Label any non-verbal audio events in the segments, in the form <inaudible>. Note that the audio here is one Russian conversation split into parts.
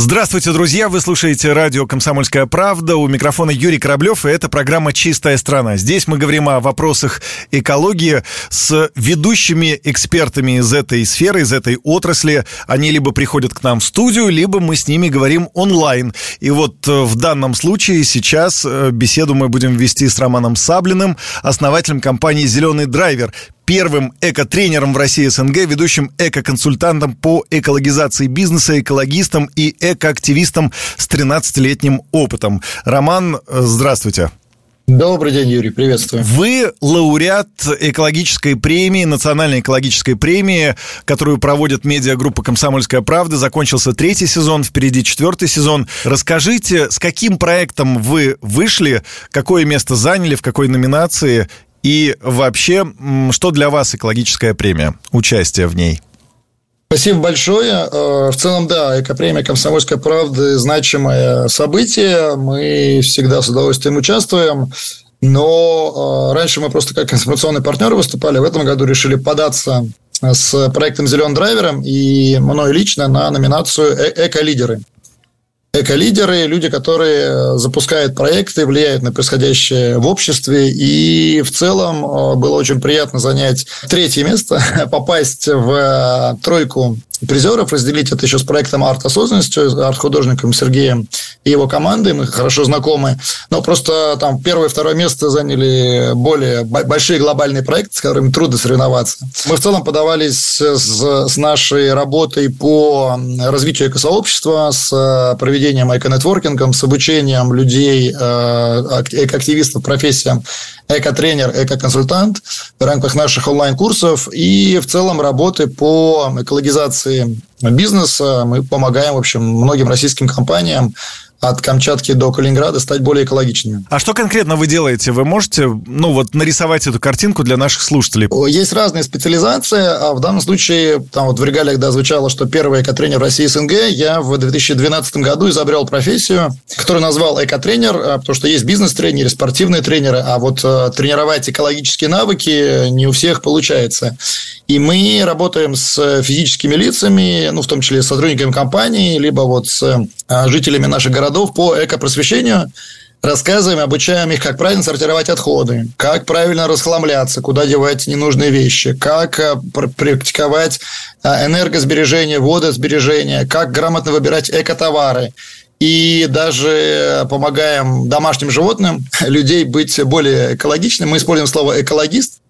Здравствуйте, друзья! Вы слушаете радио «Комсомольская правда». У микрофона Юрий Кораблев, и это программа «Чистая страна». Здесь мы говорим о вопросах экологии с ведущими экспертами из этой сферы, из этой отрасли. Они либо приходят к нам в студию, либо мы с ними говорим онлайн. И вот э, в данном случае сейчас э, беседу мы будем вести с Романом Саблиным, основателем компании «Зеленый драйвер», первым эко-тренером в России СНГ, ведущим эко-консультантом по экологизации бизнеса, экологистом и эко-активистом с 13-летним опытом. Роман, здравствуйте. Добрый день, Юрий, приветствую. Вы лауреат экологической премии, национальной экологической премии, которую проводит медиагруппа «Комсомольская правда». Закончился третий сезон, впереди четвертый сезон. Расскажите, с каким проектом вы вышли, какое место заняли, в какой номинации и вообще, что для вас экологическая премия, участие в ней? Спасибо большое. Э, в целом, да, экопремия «Комсомольская правда» – значимое событие. Мы всегда с удовольствием участвуем. Но э, раньше мы просто как информационный партнер выступали. В этом году решили податься с проектом «Зеленым драйвером» и мной лично на номинацию «Э-, «Эко-лидеры» эко-лидеры, люди, которые запускают проекты, влияют на происходящее в обществе. И в целом э, было очень приятно занять третье место, <laughs> попасть в э, тройку призеров, разделить это еще с проектом арт-осознанностью, арт-художником Сергеем и его командой, мы хорошо знакомы, но просто там первое и второе место заняли более большие глобальные проекты, с которыми трудно соревноваться. Мы в целом подавались с, с нашей работой по развитию экосообщества, с проведением эко-нетворкингом, с обучением людей, э, экоактивистов профессиям эко-тренер, эко-консультант в рамках наших онлайн-курсов и в целом работы по экологизации бизнеса. Мы помогаем, в общем, многим российским компаниям от Камчатки до Калининграда стать более экологичными. А что конкретно вы делаете? Вы можете, ну, вот нарисовать эту картинку для наших слушателей? Есть разные специализации, а в данном случае, там вот в регалиях, да, звучало, что первый экотренер в России СНГ, я в 2012 году изобрел профессию, которую назвал экотренер, а, потому что есть бизнес-тренеры, спортивные тренеры, а вот э, тренировать экологические навыки не у всех получается. И мы работаем с физическими лицами, ну, в том числе с сотрудниками компании, либо вот с э, жителями наших городов, городов по экопросвещению, рассказываем, обучаем их, как правильно сортировать отходы, как правильно расхламляться, куда девать ненужные вещи, как э, практиковать э, энергосбережение, водосбережение, как грамотно выбирать экотовары и даже помогаем домашним животным, <laughs> людей быть более экологичным. Мы используем слово «экологист»,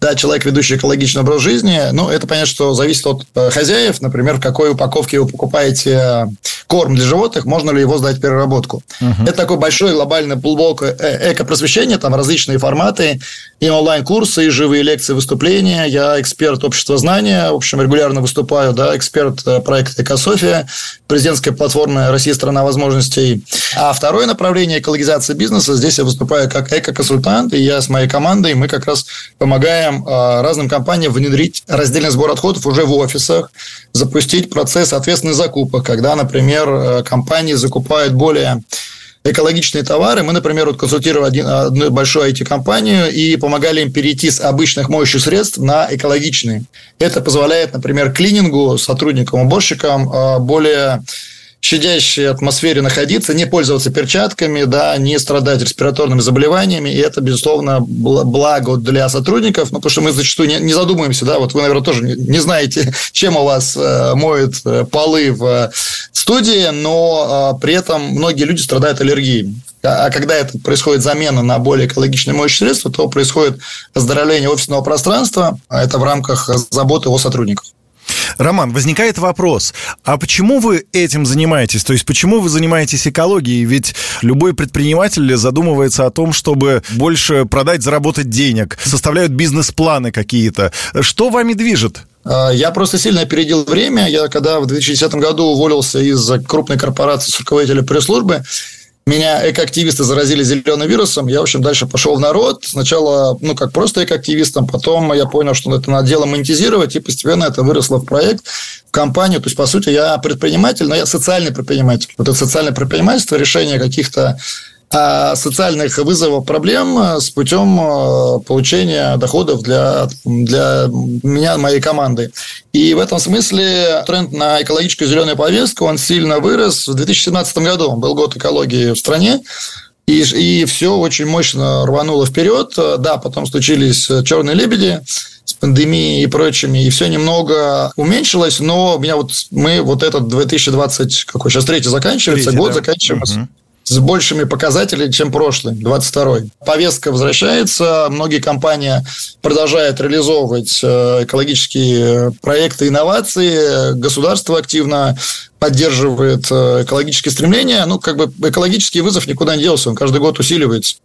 да, человек, ведущий экологичный образ жизни. Ну, это понятно, что зависит от э, хозяев. Например, в какой упаковке вы покупаете э, корм для животных, можно ли его сдать в переработку. Угу. Это такой большой глобальный блок э, эко-просвещения, там различные форматы, и онлайн-курсы, и живые лекции, выступления. Я эксперт общества знания, в общем, регулярно выступаю, да, эксперт проекта «Экософия», президентская платформа «Россия – страна возможностей». А второе направление – экологизация бизнеса. Здесь я выступаю как эко-консультант, и я с моей командой, мы как раз помогаем а, разным компаниям внедрить раздельный сбор отходов уже в офисах, запустить процесс ответственных закупок, когда, например, э, компании закупают более экологичные товары. Мы, например, вот консультировали один, одну большую IT-компанию и помогали им перейти с обычных моющих средств на экологичные. Это позволяет, например, клинингу, сотрудникам, уборщикам а, более щадящей атмосфере находиться, не пользоваться перчатками, да, не страдать респираторными заболеваниями, и это, безусловно, благо для сотрудников, ну, потому что мы зачастую не, не задумываемся, да, вот вы, наверное, тоже не, не знаете, <laughs> чем у вас э, моют э, полы в студии, но э, при этом многие люди страдают аллергией. А, а когда это происходит замена на более экологичные моющие средства, то происходит оздоровление офисного пространства, а это в рамках заботы о сотрудниках. Роман, возникает вопрос, а почему вы этим занимаетесь? То есть почему вы занимаетесь экологией? Ведь любой предприниматель задумывается о том, чтобы больше продать, заработать денег, составляют бизнес-планы какие-то. Что вами движет? А, я просто сильно опередил время. Я когда в 2010 году уволился из крупной корпорации с руководителя пресс-службы, меня экоактивисты заразили зеленым вирусом, я, в общем, дальше пошел в народ. Сначала, ну, как просто экоактивистом, потом я понял, что это надо дело монетизировать, и постепенно это выросло в проект, в компанию. То есть, по сути, я предприниматель, но я социальный предприниматель. Вот это социальное предпринимательство, решение каких-то социальных вызовов, проблем с путем э, получения доходов для, для меня, моей команды. И в этом смысле тренд на экологическую зеленую повестку, он сильно вырос в 2017 году. Был год экологии в стране. И, и все очень мощно рвануло вперед. Да, потом случились черные лебеди с пандемией и прочими, и все немного уменьшилось, но у меня вот мы вот этот 2020, какой сейчас третий заканчивается, третий, год да? заканчиваем угу с большими показателями, чем прошлый, 22-й. Повестка возвращается, многие компании продолжают реализовывать э, экологические проекты, инновации, государство активно поддерживает э, экологические стремления. Ну, как бы экологический вызов никуда не делся, он каждый год усиливается.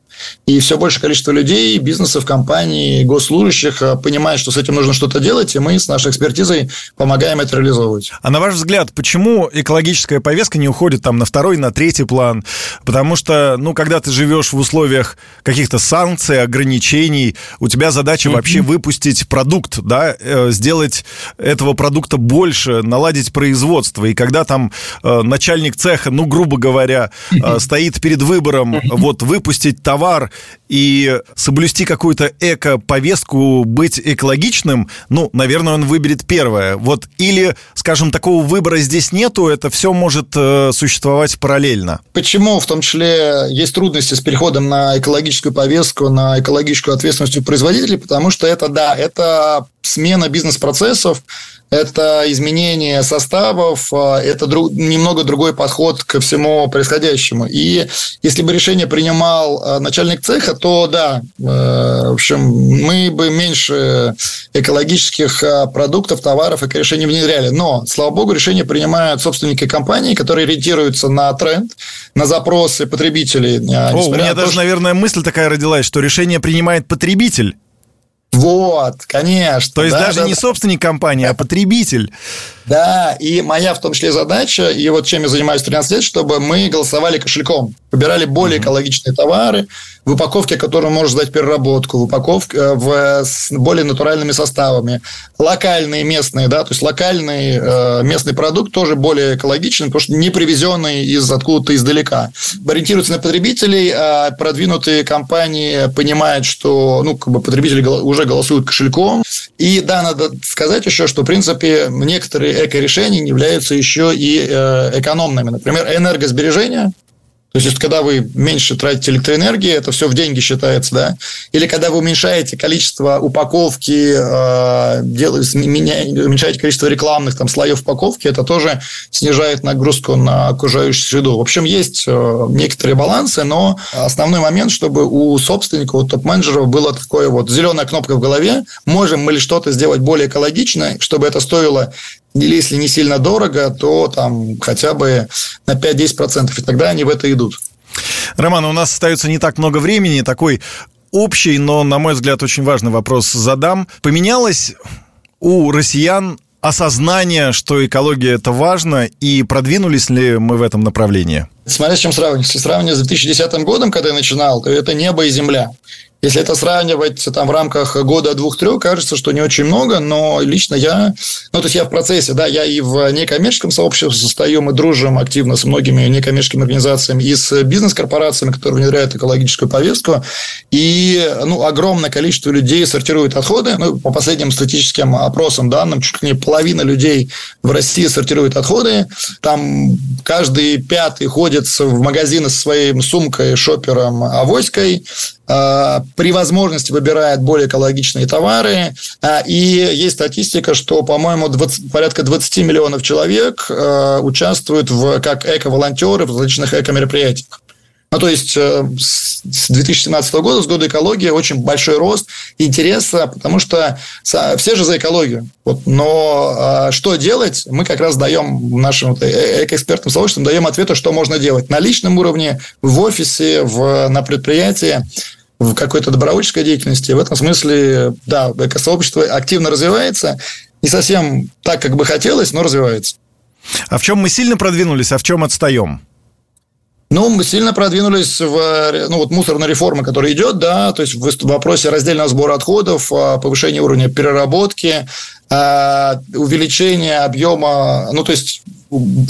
И все большее количество людей, бизнесов, компаний, госслужащих э, понимает, что с этим нужно что-то делать, и мы с нашей экспертизой помогаем это реализовывать. А на ваш взгляд, почему экологическая повестка не уходит там на второй, на третий план? Потому что, ну, когда ты живешь в условиях каких-то санкций, ограничений, у тебя задача mm-hmm. вообще выпустить продукт, да, э, сделать этого продукта больше, наладить производство. И когда там э, начальник цеха, ну, грубо говоря, стоит перед выбором вот выпустить товар, товар и соблюсти какую-то эко-повестку, быть экологичным, ну, наверное, он выберет первое. Вот или, скажем, такого выбора здесь нету, это все может э, существовать параллельно. Почему в том числе есть трудности с переходом на экологическую повестку, на экологическую ответственность у производителей? Потому что это, да, это смена бизнес-процессов, это изменение составов, а, это друг, немного другой подход ко всему происходящему. И если бы решение принимал а, начальник цеха, то да, э, в общем, мы бы меньше экологических а, продуктов, товаров и решений внедряли. Но, слава богу, решения принимают собственники компании, которые ориентируются на тренд, на запросы потребителей. О, у меня даже, что... наверное, мысль такая родилась, что решение принимает потребитель. Вот, конечно. То есть да, даже да, не да. собственник компании, а потребитель. Да, и моя в том числе задача, и вот чем я занимаюсь 13 лет, чтобы мы голосовали кошельком, выбирали более экологичные товары, в упаковке, которую можно сдать переработку, в упаковке э, в, с более натуральными составами, локальные, местные, да, то есть локальный э, местный продукт тоже более экологичный, потому что не привезенный из откуда-то издалека. Ориентируются на потребителей, а продвинутые компании понимают, что ну, как бы потребители уже голосуют кошельком. И да, надо сказать еще, что, в принципе, некоторые эко-решения являются еще и э, экономными. Например, энергосбережение то есть, когда вы меньше тратите электроэнергии, это все в деньги считается, да? Или когда вы уменьшаете количество упаковки, э, делаете, уменьшаете количество рекламных там, слоев упаковки, это тоже снижает нагрузку на окружающую среду. В общем, есть э, некоторые балансы, но основной момент, чтобы у собственника, у топ-менеджеров было такое вот зеленая кнопка в голове, можем мы ли что-то сделать более экологично, чтобы это стоило или если не сильно дорого, то там хотя бы на 5-10%, и тогда они в это идут. Роман, у нас остается не так много времени, такой общий, но, на мой взгляд, очень важный вопрос задам. Поменялось у россиян осознание, что экология это важно, и продвинулись ли мы в этом направлении? Смотря с чем сравнивать. Если сравнивать с 2010 годом, когда я начинал, то это небо и земля. Если это сравнивать там в рамках года двух-трех, кажется, что не очень много, но лично я, ну, то есть я в процессе, да, я и в некоммерческом сообществе состою, мы дружим активно с многими некоммерческими организациями и с бизнес-корпорациями, которые внедряют экологическую повестку, и, ну, огромное количество людей сортируют отходы, ну, по последним статистическим опросам, данным, чуть ли не половина людей в России сортирует отходы, там каждый пятый ходит в магазины со своей сумкой, шопером, авоськой, при возможности выбирает более экологичные товары. А, и есть статистика, что, по-моему, 20, порядка 20 миллионов человек а, участвуют в, как эко-волонтеры в различных эко-мероприятиях. Ну, то есть э, с 2017 года, с года экологии, очень большой рост интереса, потому что все же за экологию. Вот, но что делать, мы как раз даем нашим э, экспертным сообществам даем ответы, что можно делать на личном уровне, в офисе, в, на предприятии в какой-то добровольческой деятельности. В этом смысле, да, экосообщество активно развивается. Не совсем так, как бы хотелось, но развивается. А в чем мы сильно продвинулись, а в чем отстаем? Ну, мы сильно продвинулись в ну, вот мусорной реформе, которая идет, да, то есть в вопросе раздельного сбора отходов, а, повышения уровня переработки, а, увеличения объема, ну, то есть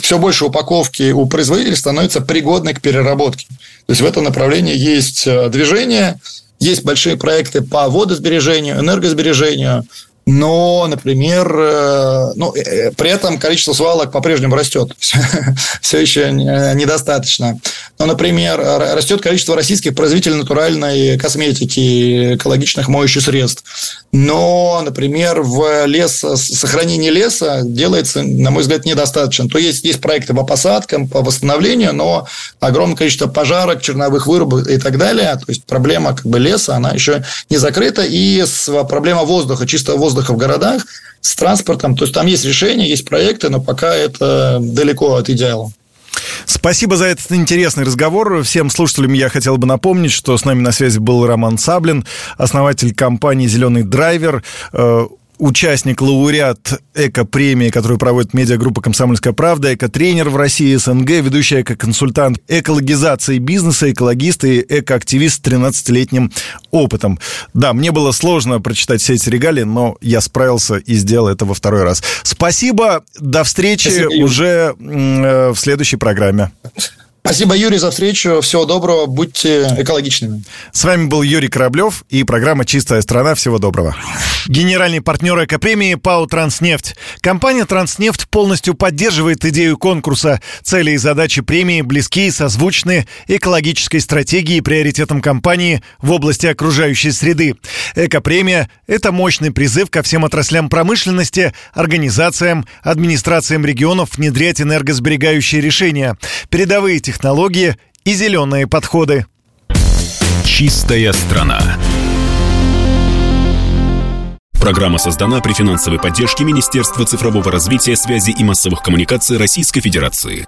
все больше упаковки у производителей становится пригодной к переработке. То есть в этом направлении есть э, движение, есть большие проекты по водосбережению, энергосбережению, но, например, э, ну, э, при этом количество свалок по-прежнему растет. <laughs> Все еще недостаточно. Но, например, растет количество российских производителей натуральной косметики, экологичных моющих средств. Но, например, в лес, сохранении леса делается, на мой взгляд, недостаточно. То есть, есть проекты по посадкам, по восстановлению, но огромное количество пожарок, черновых вырубок и так далее. То есть, проблема как бы леса, она еще не закрыта. И проблема воздуха, чистого воздуха воздуха в городах с транспортом. То есть там есть решения, есть проекты, но пока это далеко от идеала. Спасибо за этот интересный разговор. Всем слушателям я хотел бы напомнить, что с нами на связи был Роман Саблин, основатель компании «Зеленый драйвер», э, участник, лауреат эко-премии, которую проводит медиагруппа «Комсомольская правда», эко-тренер в России, СНГ, ведущий эко-консультант экологизации бизнеса, экологист и эко-активист с 13-летним опытом. Да, мне было сложно прочитать все эти регалии, но я справился и сделал это во второй раз. Спасибо, до встречи Спасибо, уже э, в следующей программе. Спасибо, Юрий, за встречу. Всего доброго. Будьте экологичными. С вами был Юрий Кораблев и программа «Чистая страна». Всего доброго. Генеральный партнер экопремии ПАО «Транснефть». Компания «Транснефть» полностью поддерживает идею конкурса. Цели и задачи премии близки и созвучны экологической стратегии и приоритетам компании в области окружающей среды. Экопремия – это мощный призыв ко всем отраслям промышленности, организациям, администрациям регионов внедрять энергосберегающие решения. Передовые технологии технологии и зеленые подходы. Чистая страна. Программа создана при финансовой поддержке Министерства цифрового развития, связи и массовых коммуникаций Российской Федерации.